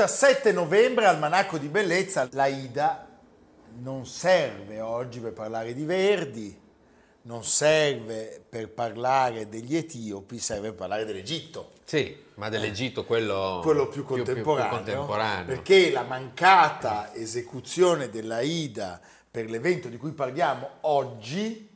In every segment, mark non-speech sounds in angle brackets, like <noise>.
17 novembre al Manacco di Bellezza, la Ida non serve oggi per parlare di Verdi, non serve per parlare degli etiopi, serve per parlare dell'Egitto. Sì, ma dell'Egitto quello, quello più, contemporaneo, più, più contemporaneo, perché la mancata esecuzione della Ida per l'evento di cui parliamo oggi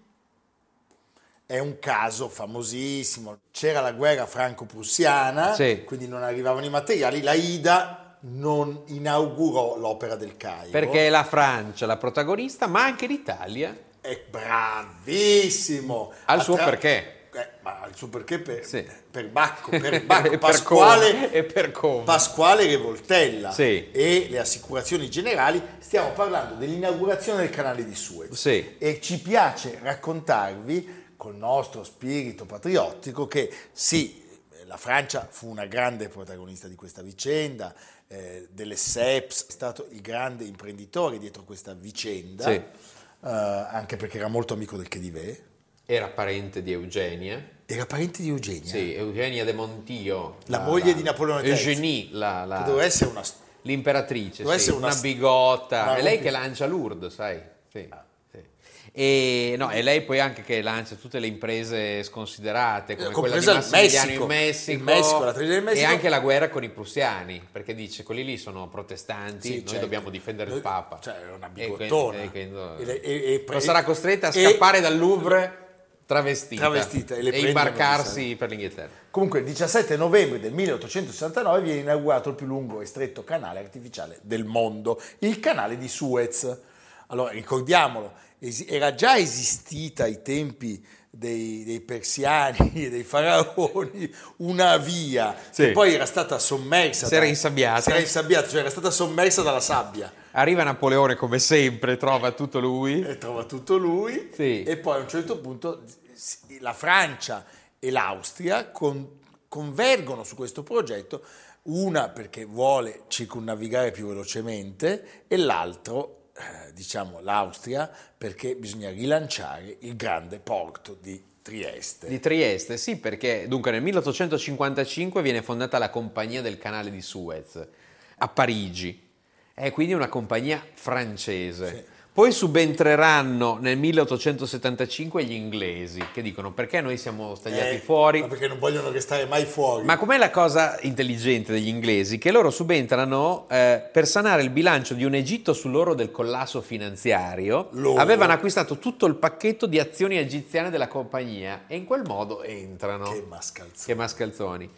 è un caso famosissimo. C'era la guerra franco-prussiana, sì. quindi non arrivavano i materiali, la Ida non inaugurò l'opera del Cairo. Perché è la Francia la protagonista, ma anche l'Italia. È bravissimo. Al suo Attra- perché. Eh, ma al suo perché per, sì. per Bacco, per <laughs> Bacco Pasquale, e per come. Pasquale Revoltella sì. e le assicurazioni generali, stiamo parlando dell'inaugurazione del canale di Suez. Sì. E ci piace raccontarvi col nostro spirito patriottico che sì, la Francia fu una grande protagonista di questa vicenda, eh, delle SEPS, è stato il grande imprenditore dietro questa vicenda, sì. eh, anche perché era molto amico del Khedive. Era parente di Eugenia. Era parente di Eugenia? Sì, Eugenia de Montio. La, la moglie la, di Napoleone III. Eugenie, la, la, doveva essere una... L'imperatrice, doveva sì, essere una, una bigotta. Una è lei che lancia Lourdes, sai? Sì. Ah. E, no, e, lei poi anche che lancia tutte le imprese sconsiderate come quella di Massimiliano in Messico, il Messico, del Messico. e anche la guerra con i prussiani perché dice quelli lì sono protestanti sì, noi certo. dobbiamo difendere il Papa. cioè è una bigottona. e quindi, e, e, e, sarà costretta a scappare dal Louvre travestita, travestita e, imbarcarsi per l'Inghilterra. Comunque il 17 novembre del 1869 viene inaugurato il più lungo e stretto canale artificiale del mondo il canale di Suez. Allora ricordiamolo era già esistita ai tempi dei, dei persiani e <laughs> dei faraoni una via sì. che poi era stata sommersa. Si era insabbiata. Si era insabbiata, cioè era stata sommersa dalla sabbia. Arriva Napoleone come sempre, trova tutto lui. E trova tutto lui. Sì. E poi a un certo punto la Francia e l'Austria con, convergono su questo progetto, una perché vuole circumnavigare più velocemente e l'altro diciamo, l'Austria perché bisogna rilanciare il grande porto di Trieste. Di Trieste, sì, perché dunque nel 1855 viene fondata la Compagnia del Canale di Suez a Parigi. È quindi una compagnia francese. Sì. Poi subentreranno nel 1875 gli inglesi che dicono perché noi siamo stagliati eh, fuori. Ma perché non vogliono restare mai fuori. Ma com'è la cosa intelligente degli inglesi? Che loro subentrano eh, per sanare il bilancio di un Egitto sull'oro del collasso finanziario. Loro. Avevano acquistato tutto il pacchetto di azioni egiziane della compagnia e in quel modo entrano. Che mascalzoni. Che mascalzoni.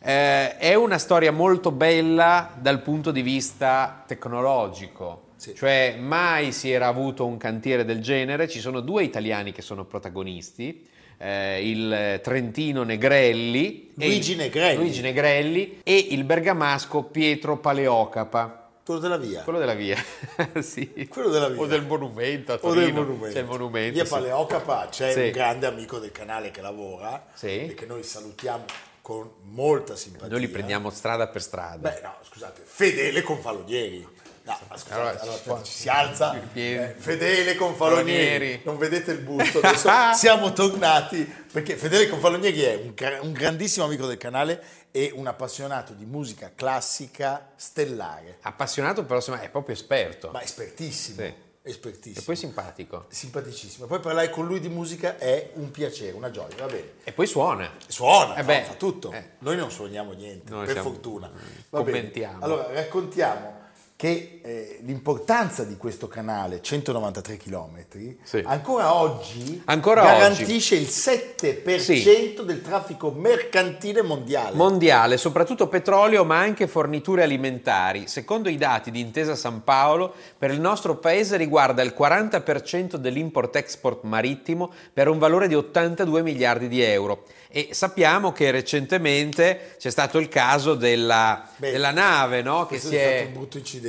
Eh, è una storia molto bella dal punto di vista tecnologico. Sì. Cioè mai si era avuto un cantiere del genere, ci sono due italiani che sono protagonisti, eh, il trentino Negrelli, Luigi e, Negrelli. Luigi Negrelli e il bergamasco Pietro Paleocapa. Quello della via. Quello della via, <laughs> sì. Quello della via. O del monumento a O Torino. del monumento. C'è il monumento. Via sì. Paleocapa c'è Sì. un grande amico del canale che lavora Sì. e che noi salutiamo con molta simpatia. Noi li prendiamo strada per strada. Beh no, scusate, fedele con Falonieri. No, scusate, Allora, allora, si aspetta, fa- ci si alza, eh, Fedele con Falonieri, Falonieri. non vedete il busto, adesso <laughs> siamo tornati, perché Fedele con Falonieri è un, un grandissimo amico del canale e un appassionato di musica classica stellare, Appassionato, però insomma, è proprio esperto. ma espertissimo, Sì. espertissimo. E poi simpatico. simpaticissimo. Poi parlare con lui di musica è un piacere, una gioia, va bene. E poi suona. Suona, Eh no, fa tutto. eh. Noi non suoniamo niente, Noi per siamo- fortuna. Va bene. commentiamo. Allora, raccontiamo che eh, l'importanza di questo canale, 193 km, Sì. ancora oggi Ancora garantisce il 7% Sì. del traffico mercantile mondiale. Mondiale, soprattutto petrolio, ma anche forniture alimentari. Secondo i dati di Intesa San Paolo, per il nostro paese riguarda il 40% dell'import-export marittimo per un valore di 82 miliardi di euro. E sappiamo che recentemente c'è stato il caso della, Beh, della nave no? che, si è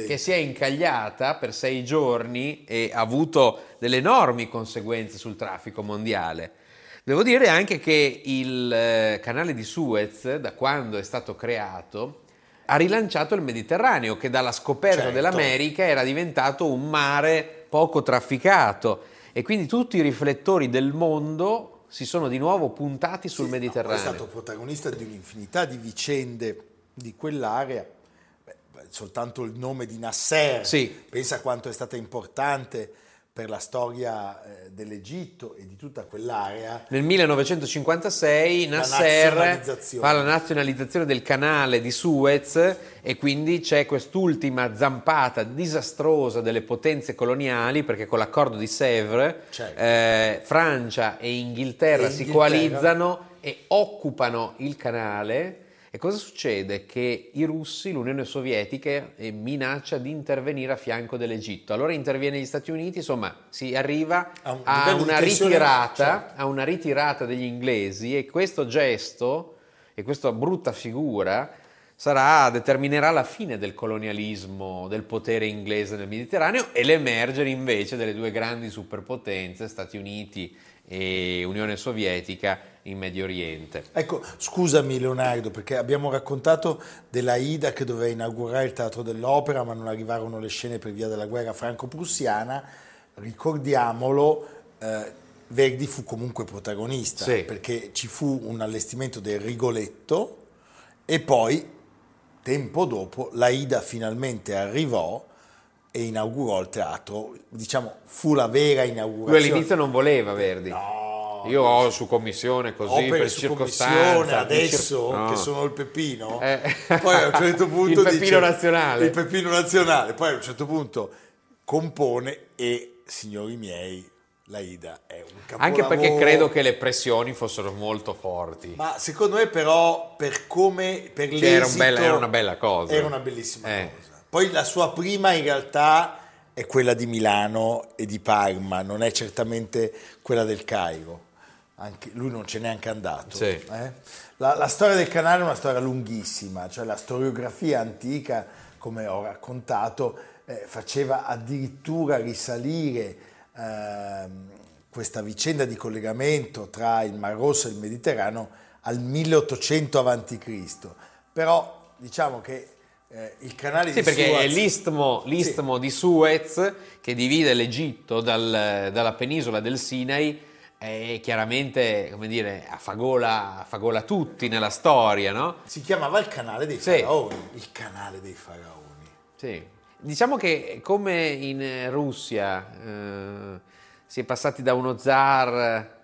che si è incagliata per sei giorni e ha avuto delle enormi conseguenze sul traffico mondiale. Devo dire anche che il eh, canale di Suez, da quando è stato creato, ha rilanciato il Mediterraneo, che dalla scoperta Certo. dell'America era diventato un mare poco trafficato e quindi tutti i riflettori del mondo si sono di nuovo puntati sul Sì, no, Mediterraneo. è stato protagonista di un'infinità di vicende di quell'area. Beh, soltanto il nome di Nasser, Sì. pensa quanto è stata importante per la storia eh, dell'Egitto e di tutta quell'area. Nel 1956 La Nasser fa la nazionalizzazione del canale di Suez e quindi c'è quest'ultima zampata disastrosa delle potenze coloniali perché con l'accordo di Sèvres Certo. eh, Francia e Inghilterra E si Inghilterra. coalizzano e occupano il canale. E cosa succede? Che i russi, l'Unione Sovietica, eh, minaccia di intervenire a fianco dell'Egitto. Allora interviene gli Stati Uniti, insomma, si arriva A a una ritirata, certo. a una ritirata degli inglesi e questo gesto e questa brutta figura sarà, determinerà la fine del colonialismo, del potere inglese nel Mediterraneo e l'emergere invece delle due grandi superpotenze, Stati Uniti e Unione Sovietica in Medio Oriente. Ecco, scusami Leonardo, perché abbiamo raccontato della Ida che doveva inaugurare il Teatro dell'Opera, ma non arrivarono le scene per via della guerra franco-prussiana. Ricordiamolo, eh, Verdi fu comunque protagonista, Sì. perché ci fu un allestimento del Rigoletto e poi, tempo dopo, la Ida finalmente arrivò e inaugurò il teatro. Diciamo, fu la vera Lui inaugurazione. all'inizio non voleva Verdi. No, Io ho su commissione così per su commissione adesso cir- no. che sono il Peppino Eh. poi a un certo <laughs> punto Il Peppino dice- nazionale. il Peppino nazionale poi a un certo punto compone e signori miei la Ida è un Anche capolavoro perché credo che le pressioni fossero molto forti. ma secondo me però per come per Cioè, era un bella- era una bella cosa. era una bellissima Eh. cosa poi la sua prima in realtà è quella di Milano e di Parma non è certamente quella del Cairo anche, lui non ce n'è neanche andato Sì. eh? la, la storia del canale è una storia lunghissima cioè la storiografia antica come ho raccontato eh, faceva addirittura risalire ehm, questa vicenda di collegamento tra il Mar Rosso e il Mediterraneo al 1800 a.C. Però diciamo che eh, il canale Sì, di perché Suez è l'istmo, l'istmo di Suez che divide l'Egitto dal- dalla penisola del Sinai e chiaramente, come dire, affagola, affagola tutti nella storia, no? si chiamava il canale dei Sì. faraoni, il canale dei faraoni. Sì. Diciamo che come in Russia eh, si è passati da uno zar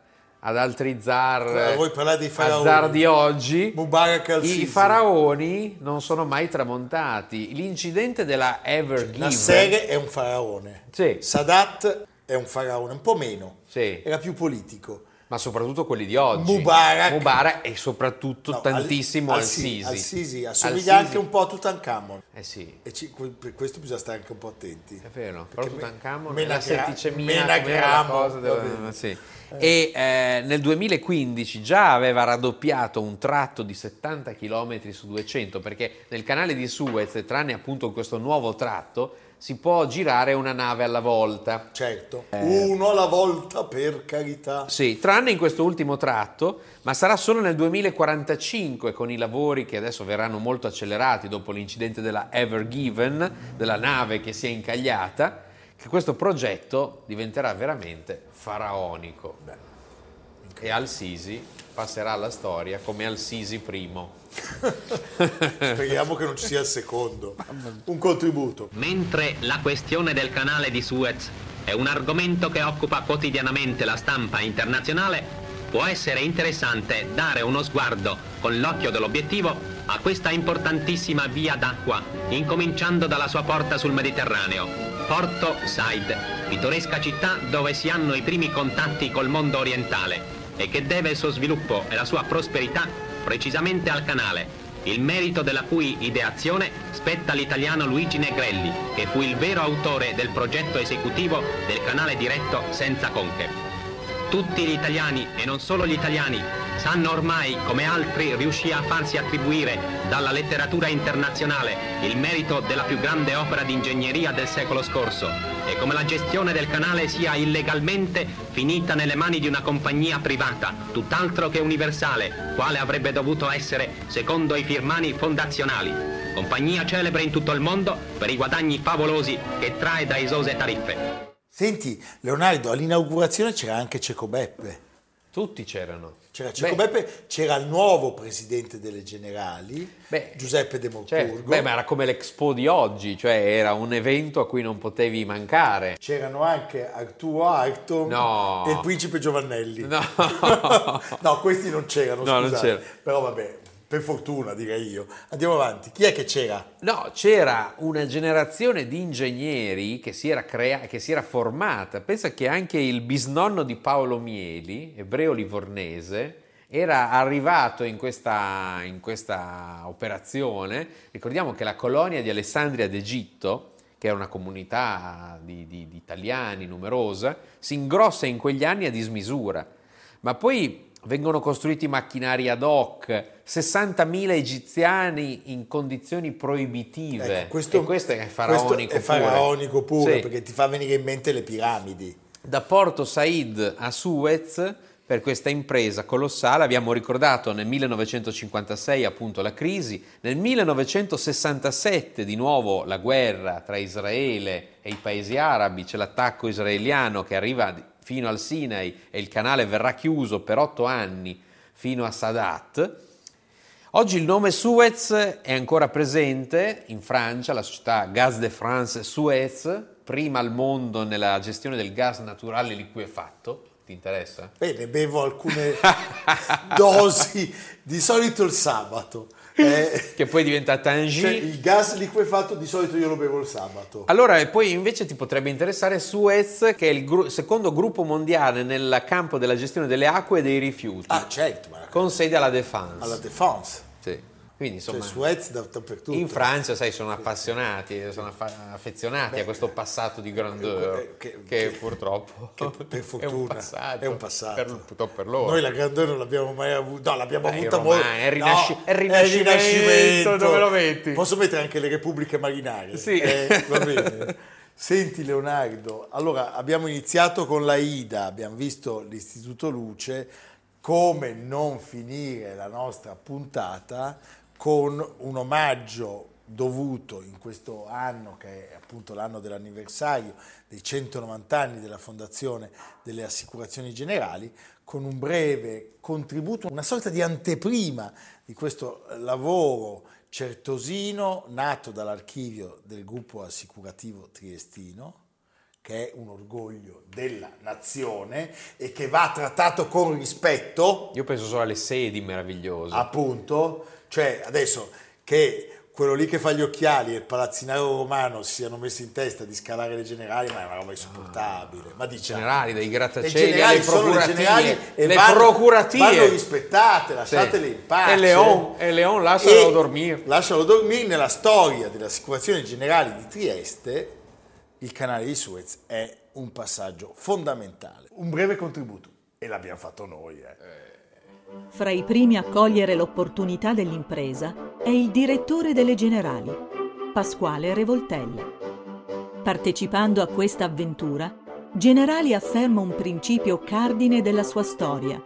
ad altri zar, faraoni? zar di oggi, i faraoni non sono mai tramontati. L'incidente della Ever Given, Nasser è un faraone, Sì. Sadat è un faraone, un po' meno, Sì. era più politico. Ma soprattutto quelli di oggi, Mubarak. Mubarak e soprattutto No, tantissimo al, al, Sisi. Sisi. Al-Sisi Al assomiglia Sisi. anche un po' a Tutankhamon. Eh sì, E ci- per questo bisogna stare anche un po' attenti. È vero, però me- Tutankhamon Menagra- la setticemila cosa bene. sì. E eh, nel 2015 già aveva raddoppiato un tratto di 70 km su 200 perché nel canale di Suez, tranne appunto questo nuovo tratto, si può girare una nave alla volta. Certo, uno alla volta per carità. Sì, tranne in questo ultimo tratto, ma sarà solo nel 2045 con i lavori che adesso verranno molto accelerati dopo l'incidente della Ever Given, della nave che si è incagliata, che questo progetto diventerà veramente faraonico. E Al-Sisi passerà alla storia come Al-Sisi primo. <laughs> Speriamo che non ci sia il secondo. Un contributo. Mentre la questione del canale di Suez è un argomento che occupa quotidianamente la stampa internazionale, può essere interessante dare uno sguardo con l'occhio dell'obiettivo a questa importantissima via d'acqua, incominciando dalla sua porta sul Mediterraneo, Porto Said, pittoresca città dove si hanno i primi contatti col mondo orientale e che deve il suo sviluppo e la sua prosperità precisamente al canale, il merito della cui ideazione spetta all'italiano Luigi Negrelli, che fu il vero autore del progetto esecutivo del canale diretto senza conche. Tutti gli italiani, e non solo gli italiani, sanno ormai come altri riuscì a farsi attribuire dalla letteratura internazionale il merito della più grande opera di ingegneria del secolo scorso e come la gestione del canale sia illegalmente finita nelle mani di una compagnia privata, tutt'altro che universale, quale avrebbe dovuto essere secondo i firmani fondazionali. Compagnia celebre in tutto il mondo per i guadagni favolosi che trae da esose tariffe. Senti, Leonardo, all'inaugurazione c'era anche Ceco Beppe. Tutti c'erano. C'era Ceco Beh, Beppe, c'era il nuovo presidente delle generali, Beh, Giuseppe De cioè, Morpurgo. beh, ma era come l'Expo di oggi, cioè era un evento a cui non potevi mancare. C'erano anche Arturo Arton No. e il principe Giovannelli. No. <laughs> No, questi non c'erano, No, non scusate. c'era. Però vabbè, per fortuna direi io. Andiamo avanti. Chi è che c'era? No, c'era una generazione di ingegneri che si, era crea- che si era formata. Pensa che anche il bisnonno di Paolo Mieli, ebreo livornese, era arrivato in questa, in questa operazione. Ricordiamo che la colonia di Alessandria d'Egitto, che era una comunità di, di- di italiani numerosa, si ingrossa in quegli anni a dismisura. Ma poi vengono costruiti macchinari ad hoc, 60.000 egiziani in condizioni proibitive. Ecco, questo, e questo è faraonico. questo è pure. faraonico pure, Sì. perché ti fa venire in mente le piramidi. Da Porto Said a Suez per questa impresa colossale abbiamo ricordato nel 1956 appunto la crisi, nel 1967 di nuovo la guerra tra Israele e i paesi arabi, c'è l'attacco israeliano che arriva fino al Sinai e il canale verrà chiuso per otto anni fino a Sadat. Oggi il nome Suez è ancora presente in Francia, la società Gaz de France Suez, prima al mondo nella gestione del gas naturale liquefatto. Ti interessa? Bene, bevo alcune <laughs> dosi, di solito il sabato. Eh, <laughs> Che poi diventa Tangy. cioè, il gas liquefatto di solito io lo bevo il sabato. Allora, e poi invece ti potrebbe interessare Suez, che è il gru- secondo gruppo mondiale nel campo della gestione delle acque e dei rifiuti, Ah, certo, ma con sede alla Défense. alla Défense. Sì. Quindi Cioè, insomma, Suez da- dappertutto. in Francia, sai, sono appassionati, sono affa- affezionati a questo passato di grandeur eh, che, che- purtroppo <laughs> che per <laughs> è un fortuna passato. è un passato. Per, purtroppo per loro. Noi la grandeur non l'abbiamo mai avuta, no, l'abbiamo Dai, avuta molto. è rinasci- no, è il rinascimento, dove lo metti? Posso mettere anche le repubbliche marinarie? Sì. Eh, va <laughs> bene. Senti Leonardo, allora abbiamo iniziato con la IDA, abbiamo visto l'Istituto Luce, come non finire la nostra puntata con un omaggio dovuto in questo anno, che è appunto l'anno dell'anniversario dei 190 anni della fondazione delle assicurazioni generali, con un breve contributo, una sorta di anteprima di questo lavoro certosino nato dall'archivio del gruppo assicurativo triestino, che è un orgoglio della nazione e che va trattato con rispetto, Io penso solo alle sedi meravigliose. appunto, cioè adesso che quello lì che fa gli occhiali e il palazzinario romano si siano messi in testa di scalare le generali, ma è una roba insopportabile. Ma diciamo, generali, le grattacieli generali alle sono le generali e le vanno, procuratie. vanno rispettate, Sì. lasciatele in pace. E Leon, e Leon lascialo E dormire. Lascialo dormire nella storia delle assicurazioni generali di Trieste. Il canale di Suez è un passaggio fondamentale. Un breve contributo. E l'abbiamo fatto noi. eh. Fra i primi a cogliere l'opportunità dell'impresa è il direttore delle generali, Pasquale Revoltella. Partecipando a questa avventura, Generali afferma un principio cardine della sua storia,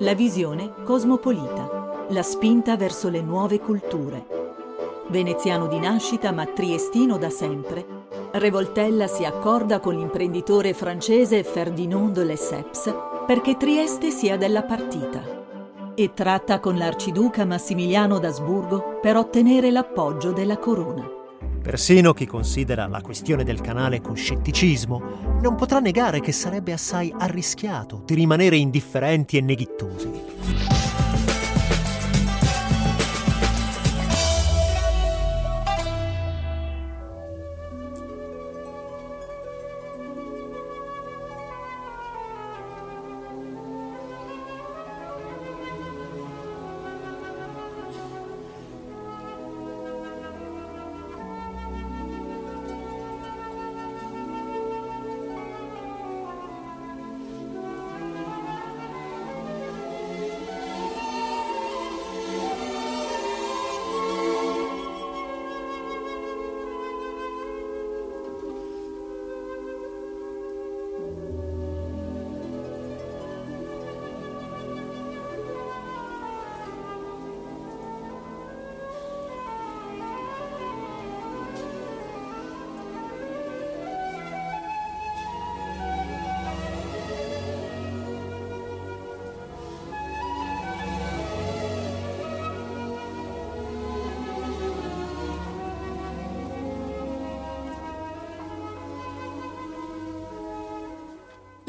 la visione cosmopolita, la spinta verso le nuove culture. Veneziano di nascita ma triestino da sempre, Revoltella si accorda con l'imprenditore francese Ferdinand de Lesseps perché Trieste sia della partita e tratta con l'arciduca Massimiliano d'Asburgo per ottenere l'appoggio della corona. Persino chi considera la questione del canale con scetticismo non potrà negare che sarebbe assai arrischiato di rimanere indifferenti e neghittosi.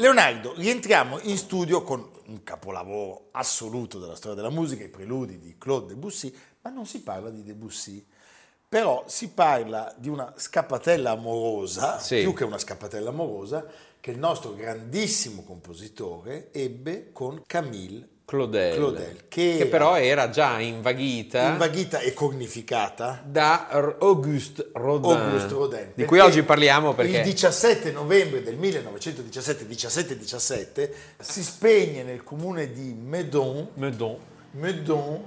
Leonardo, rientriamo in studio con un capolavoro assoluto della storia della musica, i preludi di Claude Debussy, ma non si parla di Debussy, però si parla di una scappatella amorosa, Sì. più che una scappatella amorosa, che il nostro grandissimo compositore ebbe con Camille Claudel, Claudel, che, che però era già invaghita invaghita e cornificata da Auguste Rodin, Auguste Rodin. di cui oggi parliamo perché Il 17 novembre del 1917-17-17 si spegne nel comune di Meudon, Meudon. Meudon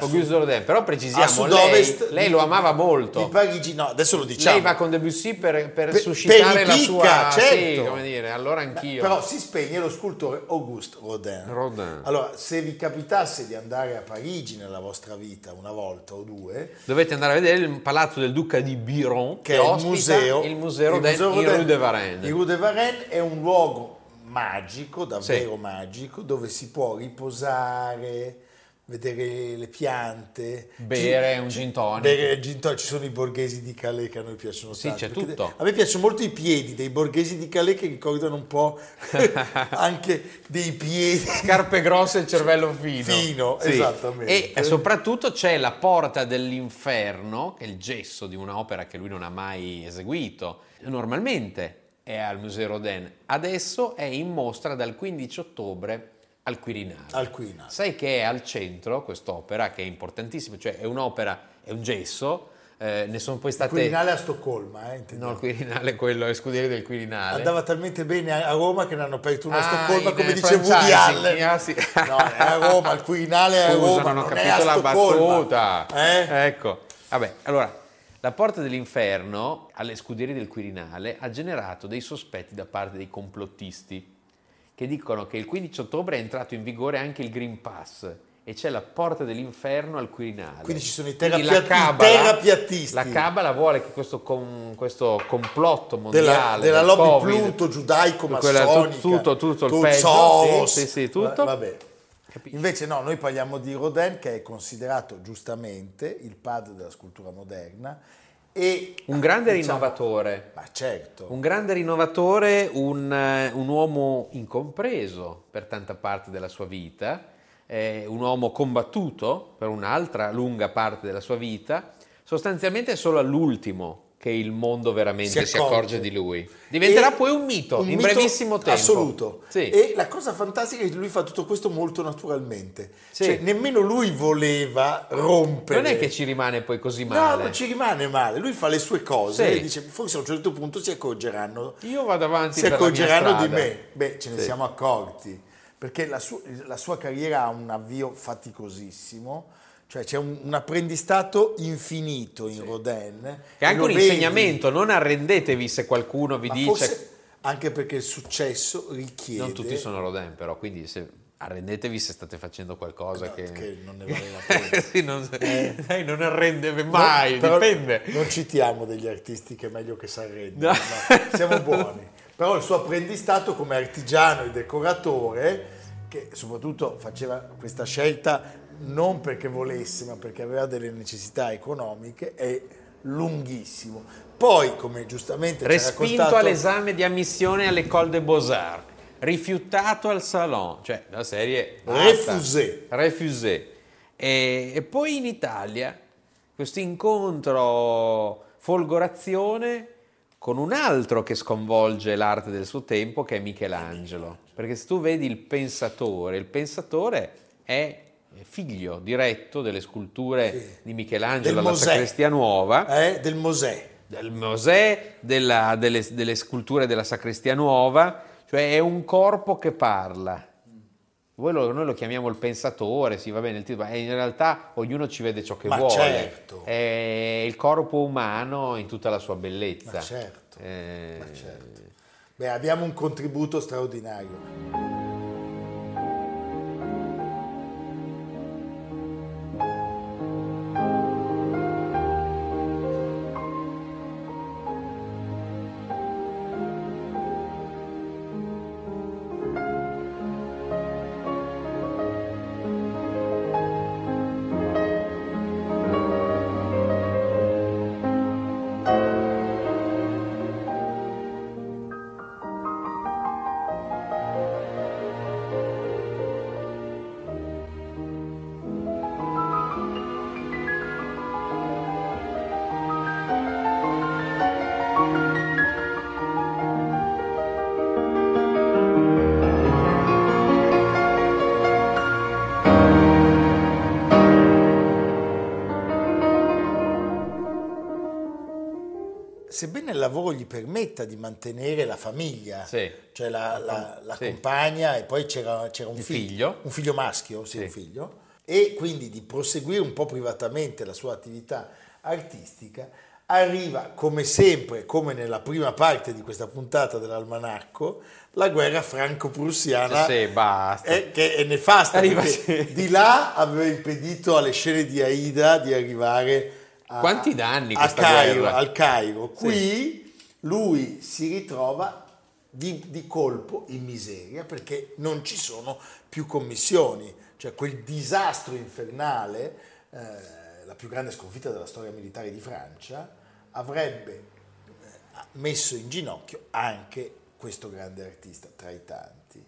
Auguste Rodin, però precisiamo, lei, lei di- lo amava di molto. Parigi, no, adesso lo diciamo. Lei va con Debussy per, per Per- suscitare per la i sua... picca, Sì, certo. come dire, allora anch'io. Però si spegne lo scultore Auguste Rodin. Rodin. Allora, se vi capitasse di andare a Parigi nella vostra vita una volta o due, Dovete andare a vedere il palazzo del duca di Biron, che è il museo, il museo Rodin in Rodin. Rue de Varennes. Il Rue de Varennes è un luogo magico, davvero Sì. magico, dove si può riposare, vedere le piante, Bere Ci- un gin tonic. bere gin tonic. Ci sono i borghesi di Calais che a noi piacciono Sì, tanto. c'è tutto. A me piacciono molto i piedi dei borghesi di Calais che ricordano un po' <laughs> anche dei piedi. Scarpe grosse e cervello fino. Fino, esattamente. E soprattutto c'è la porta dell'inferno, che è il gesso di un'opera che lui non ha mai eseguito. Normalmente è al Museo Rodin, adesso è in mostra dal 15 ottobre al Quirinale. Al Quirinale. Sai che è al centro quest'opera, che è importantissima, cioè è un'opera, è un gesso, eh, ne sono poi Il state... Quirinale a Stoccolma, eh, No, il Quirinale è quello, è scudiere del Quirinale. Andava talmente bene a a Roma che ne hanno aperto una a Ah, Stoccolma, in, come dice Woody Allen. ah, sì. No, è a Roma, il Quirinale è a Scusa, Roma, non ho non capito a la battuta. Eh? Ecco, vabbè, allora, la porta dell'inferno alle scuderie del Quirinale ha generato dei sospetti da parte dei complottisti che dicono che il 15 ottobre è entrato in vigore anche il Green Pass e c'è la porta dell'inferno al Quirinale. Quindi ci sono i Quindi terrapia- la i Cabala- terrapiattisti. La Cabala vuole che questo, com- questo complotto della, mondiale della del lobby Covid, Pluto giudaico massonica tutto, tutto il tu- peggio, sì, sì, sì, tutto. Va- Vabbè. Invece no, noi parliamo di Rodin che è considerato giustamente il padre della scultura moderna e un grande diciamo- rinnovatore. Ma certo. Un grande rinnovatore, un, eh, un uomo incompreso per tanta parte della sua vita, eh, un uomo combattuto per un'altra lunga parte della sua vita, sostanzialmente è solo all'ultimo che il mondo veramente si, accorge di lui. Diventerà E poi un mito un in mito brevissimo tempo. Assoluto. Sì. E la cosa fantastica è che lui fa tutto questo molto naturalmente. Sì. Cioè, nemmeno lui voleva rompere. non è che ci rimane poi così No, male. non ci rimane male. Lui fa le sue cose Sì. e dice forse a un certo punto si accorgeranno Io vado avanti si per la mia accorgeranno di me. Beh, ce ne siamo accorti, perché la, su- la sua carriera ha un avvio faticosissimo, Cioè c'è un, un apprendistato infinito in Rodin. È anche un vedi, insegnamento, non arrendetevi se qualcuno vi ma dice... forse anche perché il successo richiede... Non tutti sono Rodin però, quindi se... arrendetevi se state facendo qualcosa No, che... che non ne vale la <laughs> pena. sì, non, dai, non arrende mai, No, dipende. Non citiamo degli artisti che è meglio che si arrendono, No. no, siamo buoni. Però il suo apprendistato come artigiano e decoratore, che soprattutto faceva questa scelta non perché volesse, ma perché aveva delle necessità economiche, è lunghissimo. Poi, come giustamente ci ha Respinto raccontato... all'esame di ammissione all'École des Beaux-Arts, rifiutato al Salon, cioè la serie... Refusé. Refusé. E, e poi in Italia questo incontro folgorazione con un altro che sconvolge l'arte del suo tempo che è Michelangelo. Perché se tu vedi il pensatore, il pensatore è figlio diretto delle sculture di Michelangelo alla. Sacrestia Nuova Eh, del Mosè. del Mosè, della- delle, delle sculture della Sacrestia Nuova, cioè è un corpo che parla. Lo- noi lo chiamiamo il pensatore, sì, va bene il titolo, ma in realtà ognuno ci vede ciò che Ma vuole. certo. È il corpo umano in tutta la sua bellezza. Ma certo, Eh, ma certo. Beh, abbiamo un contributo straordinario. Sebbene il lavoro gli permetta di mantenere la famiglia, Sì. cioè la, la- la Sì. compagna e poi c'era, c'era un figlio, figlio. un figlio maschio, sì, un figlio, e quindi di proseguire un po' privatamente la sua attività artistica, arriva come sempre, come nella prima parte di questa puntata dell'almanacco, la guerra franco-prussiana Sì, è- che è nefasta Arriva, sì. di là aveva impedito alle scene di Aida di arrivare a, Quanti danni a Cairo, al Cairo. Qui lui si ritrova di, di colpo in miseria perché non ci sono più commissioni, cioè quel disastro infernale, eh, la più grande sconfitta della storia militare di Francia, avrebbe eh, messo in ginocchio anche questo grande artista tra i tanti.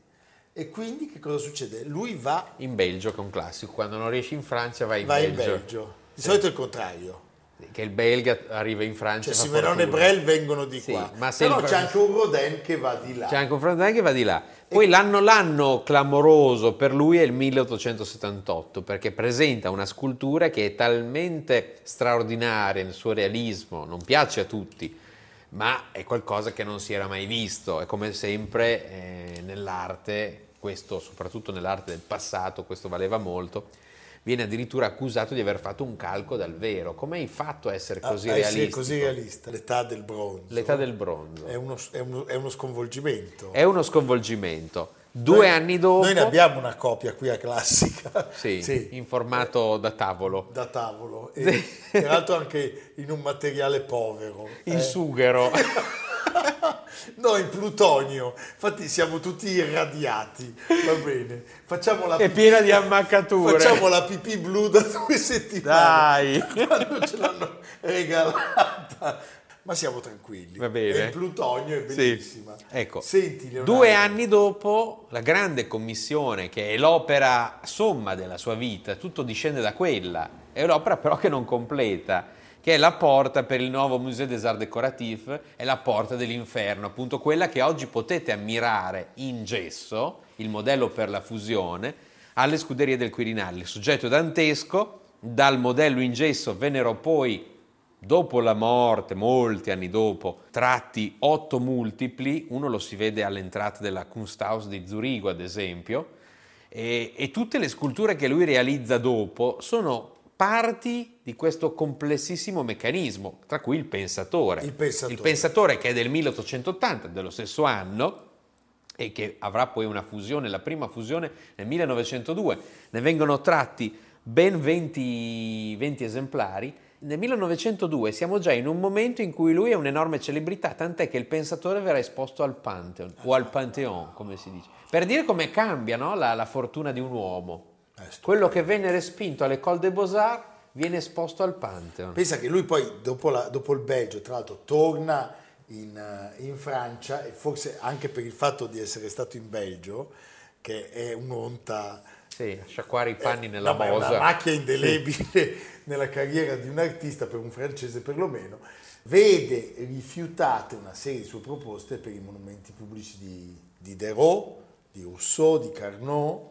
E quindi che cosa succede? Lui va, In Belgio, che è un classico, quando non riesci in Francia vai in va in Belgio. Belgio. Di solito è il contrario. Che il belga arriva in Francia. Cioè fa Simenon e. Brel vengono di Sì, qua. ma Però il- c'è anche un Rodin che va di là. C'è anche un Frontline che va di là. Poi l'anno, l'anno clamoroso per lui è il 1878 perché presenta una scultura che è talmente straordinaria nel suo realismo, non piace a tutti, ma è qualcosa che non si era mai visto. E come sempre eh, nell'arte, questo soprattutto nell'arte del passato, questo valeva molto, viene addirittura accusato di aver fatto un calco dal vero. Come hai fatto a essere così Ah, eh sì, è realistico? così realista. L'età del bronzo. L'età del bronzo. È uno, è uno- è uno sconvolgimento. È uno sconvolgimento. Due Noi- anni dopo... Noi ne abbiamo una copia qui a Classica. Sì, in formato da tavolo. Da tavolo. E, tra l'altro anche in un materiale povero. In eh. sughero. <laughs> No, in plutonio. Infatti siamo tutti irradiati. Va bene. Facciamo la È pipì- piena di ammaccature. Facciamo la pipì blu da due settimane. Dai. <laughs> Quando ce l'hanno regalata. Ma siamo tranquilli. Va bene. In plutonio, è Sì. bellissima. Ecco, Senti, Leonardo. due anni dopo la grande commissione, che è l'opera somma della sua vita, tutto discende da quella, è l'opera però che non completa, che è la porta per il nuovo Musée des Arts Décoratifs, è la porta dell'inferno, appunto quella che oggi potete ammirare in gesso, il modello per la fusione, alle scuderie del Quirinale. Il soggetto dantesco, dal modello in gesso vennero poi Dopo la morte, molti anni dopo, tratti otto multipli, uno lo si vede all'entrata della Kunsthaus di Zurigo ad esempio, e, e tutte le sculture che lui realizza dopo sono parti di questo complessissimo meccanismo, tra cui il pensatore. Il pensatore. Il pensatore che è del 1880, dello stesso anno, e che avrà poi una fusione, la prima fusione nel 1902. Ne vengono tratti ben 20, 20 esemplari. Nel 1902 siamo già in un momento in cui lui è un'enorme celebrità, tant'è che il pensatore verrà esposto al Pantheon, o al Pantheon, come si dice. Per dire come cambia no? la, la, fortuna di un uomo. Eh, Quello che venne respinto all'École des Beaux-Arts viene esposto al Pantheon. Pensa che lui poi, dopo, la, dopo il Belgio, tra l'altro, torna in, eh, in, Francia e forse anche per il fatto di essere stato in Belgio, che è un'onta... Sì, sciacquare i panni eh, nella no, bosa. Una macchia indelebile sì. <laughs> nella carriera di un artista, per un francese perlomeno, vede rifiutate una serie di sue proposte per i monumenti pubblici di, di Derot, di Rousseau, di Carnot,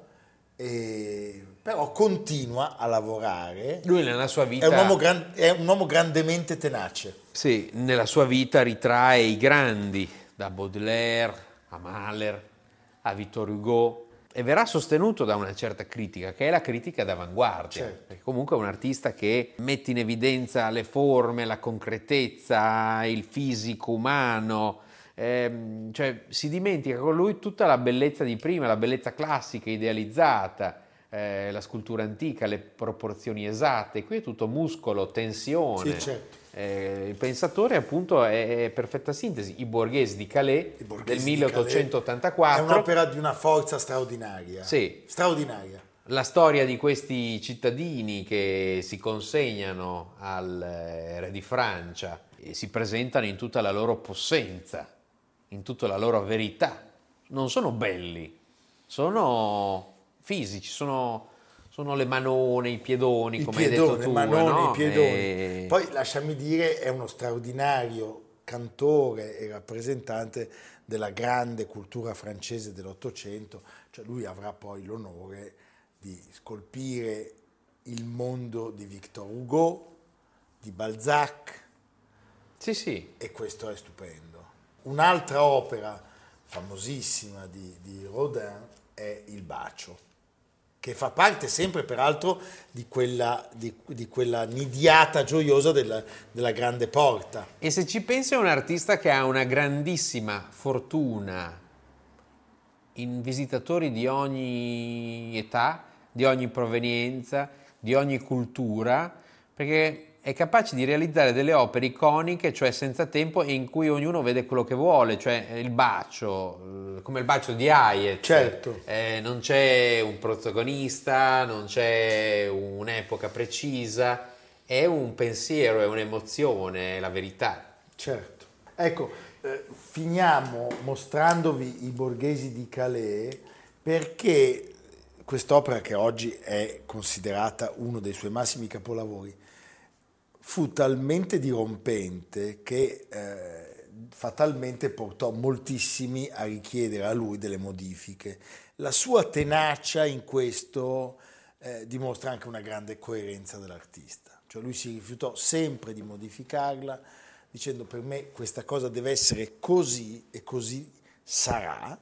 e, però continua a lavorare. Lui nella sua vita... È un, uomo gran, è un uomo grandemente tenace. Sì, nella sua vita ritrae i grandi, da Baudelaire a Mahler, a Victor Hugo, e verrà sostenuto da una certa critica, che è la critica d'avanguardia. Certo. Perché comunque è un artista che mette in evidenza le forme, la concretezza, il fisico umano, ehm, cioè si dimentica con lui tutta la bellezza di prima, la bellezza classica, idealizzata, eh, la scultura antica, le proporzioni esatte. Qui è tutto muscolo, tensione. Sì, certo. Eh, il pensatore appunto è, è perfetta sintesi. I borghesi di Calais del 1884. È un'opera di una forza straordinaria. Sì. Straordinaria. La storia di questi cittadini che si consegnano al eh, re di Francia e si presentano in tutta la loro possenza, in tutta la loro verità. Non sono belli, sono fisici, sono, sono le manone, i piedoni, I come piedone, hai detto tu. manone, no? i piedoni. E... Poi lasciami dire, è uno straordinario cantore e rappresentante della grande cultura francese dell'Ottocento, cioè lui avrà poi l'onore di scolpire il mondo di Victor Hugo, di Balzac. Sì, sì. E questo è stupendo. Un'altra opera famosissima di, di Rodin è Il bacio che fa parte sempre peraltro di quella, di, di quella nidiata gioiosa della, della, grande porta. E se ci pensi è un artista che ha una grandissima fortuna in visitatori di ogni età, di ogni provenienza, di ogni cultura, perché è capace di realizzare delle opere iconiche, cioè senza tempo, in cui ognuno vede quello che vuole, cioè il bacio, eh, come il bacio di Hayek. Certo. Eh, non c'è un protagonista, non c'è un'epoca precisa, è un pensiero, è un'emozione, è la verità. Certo. Ecco, eh, finiamo mostrandovi i borghesi di Calais perché quest'opera che oggi è considerata uno dei suoi massimi capolavori fu talmente dirompente che eh, fatalmente portò moltissimi a richiedere a lui delle modifiche. La sua tenacia in questo eh, dimostra anche una grande coerenza dell'artista, cioè lui si rifiutò sempre di modificarla dicendo per me questa cosa deve essere così e così sarà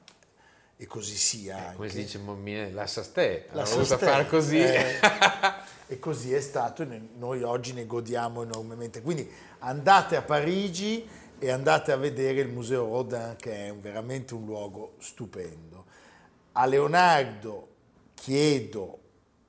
e così sia. Eh, come si dice, la Sasté, la ha voluto fare così. Eh, <laughs> e così è stato e noi oggi ne godiamo enormemente. Quindi andate a Parigi e andate a vedere il Museo Rodin che è veramente un luogo stupendo. A Leonardo chiedo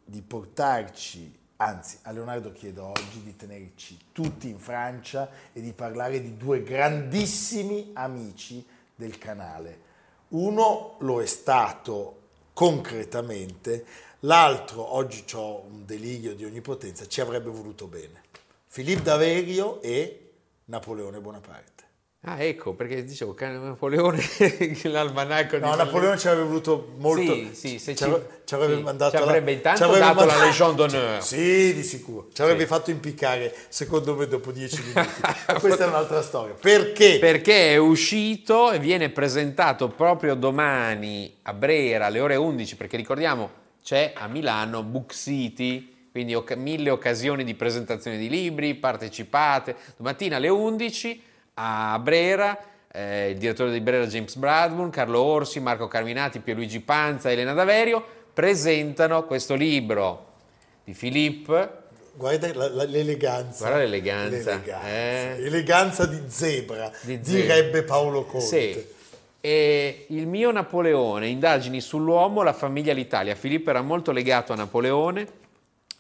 di portarci, anzi a Leonardo chiedo oggi di tenerci tutti in Francia e di parlare di due grandissimi amici del canale. Uno lo è stato concretamente, l'altro, oggi ho un delirio di onnipotenza, ci avrebbe voluto bene. Filippo d'Averio e Napoleone Bonaparte. Ah, ecco, perché dicevo che Napoleone, <laughs> l'almanacco No, Napoleone ci avrebbe voluto molto... Sì, sì, se ci, ci, avrebbe sì, mandato... Ci avrebbe intanto ci avrebbe dato mandato, la Legion <laughs> d'honneur. Sì, di sicuro. Ci avrebbe Sì. fatto impiccare, secondo me, dopo dieci minuti. Ma <laughs> questa è un'altra storia. Perché? Perché è uscito e viene presentato proprio domani a Brera alle ore 11, perché ricordiamo c'è a Milano Book City, quindi mille occasioni di presentazione di libri, partecipate. Domattina alle 11 a Brera, eh, il direttore di Brera James Bradburn, Carlo Orsi, Marco Carminati, Pierluigi Panza, Elena Daverio presentano questo libro di Filippo Guarda la- la- l'eleganza. Guarda l'eleganza, L'eleganza. eh. Eleganza di zebra, Di zebra. direbbe Paolo Conte. Sì. E il mio Napoleone, indagini sull'uomo, la famiglia l'Italia. Filippo era molto legato a Napoleone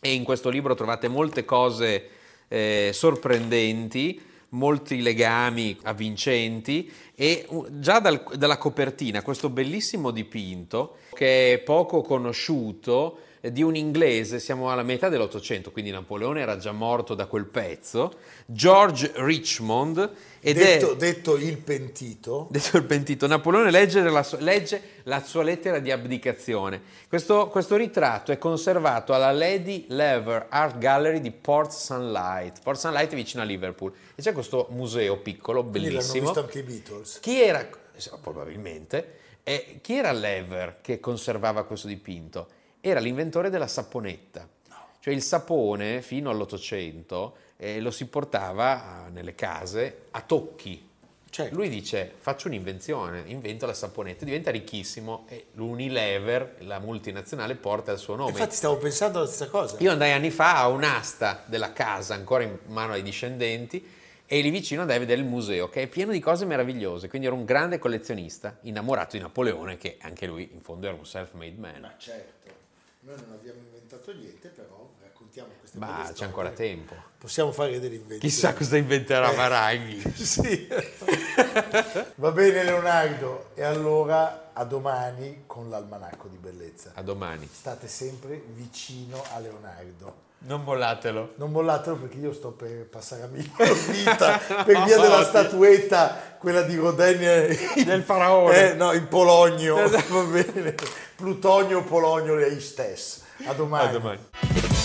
e in questo libro trovate molte cose eh, sorprendenti, molti legami avvincenti e già dal- dalla copertina questo bellissimo dipinto che è poco conosciuto di un inglese, siamo alla metà dell'Ottocento, quindi Napoleone era già morto da quel pezzo, George Richmond ed detto, è detto il pentito, <laughs> detto il pentito, Napoleone legge la, sua, legge la sua lettera di abdicazione. Questo, questo ritratto è conservato alla Lady Lever Art Gallery di Port Sunlight. Port Sunlight è vicino a Liverpool. E c'è questo museo piccolo, quindi l'hanno bellissimo. visto anche i Beatles. Chi era, probabilmente, eh, chi era Lever che conservava questo dipinto? Era l'inventore della saponetta. Cioè il sapone fino all'Ottocento eh, lo si portava ah, nelle case a tocchi. Certo. Lui dice faccio un'invenzione, invento la saponetta, diventa ricchissimo e l'Unilever, la multinazionale, porta il suo nome. Infatti stavo pensando alla stessa cosa. Io andai anni fa a un'asta della casa ancora in mano ai discendenti e lì vicino andai a vedere il museo che è pieno di cose meravigliose, quindi ero un grande collezionista, innamorato di Napoleone che anche lui in fondo era un self-made man. Ma certo, noi non abbiamo inventato niente, però raccontiamo queste Ma belle c'è storie. ancora tempo. Possiamo fare delle invenzioni. Chissà cosa inventerà Eh. Maraghi. <laughs> Sì. Va bene Leonardo, e allora a domani con l'almanacco di bellezza. A domani. State sempre vicino a Leonardo. Non mollatelo. Non mollatelo perché io sto per passare a miglior vita per via <laughs> della statuetta, quella di Rodin in- Del faraone. eh, no, in Polonio. <laughs> Va bene. Plutonio Polonio lei stesso. A domani. A domani.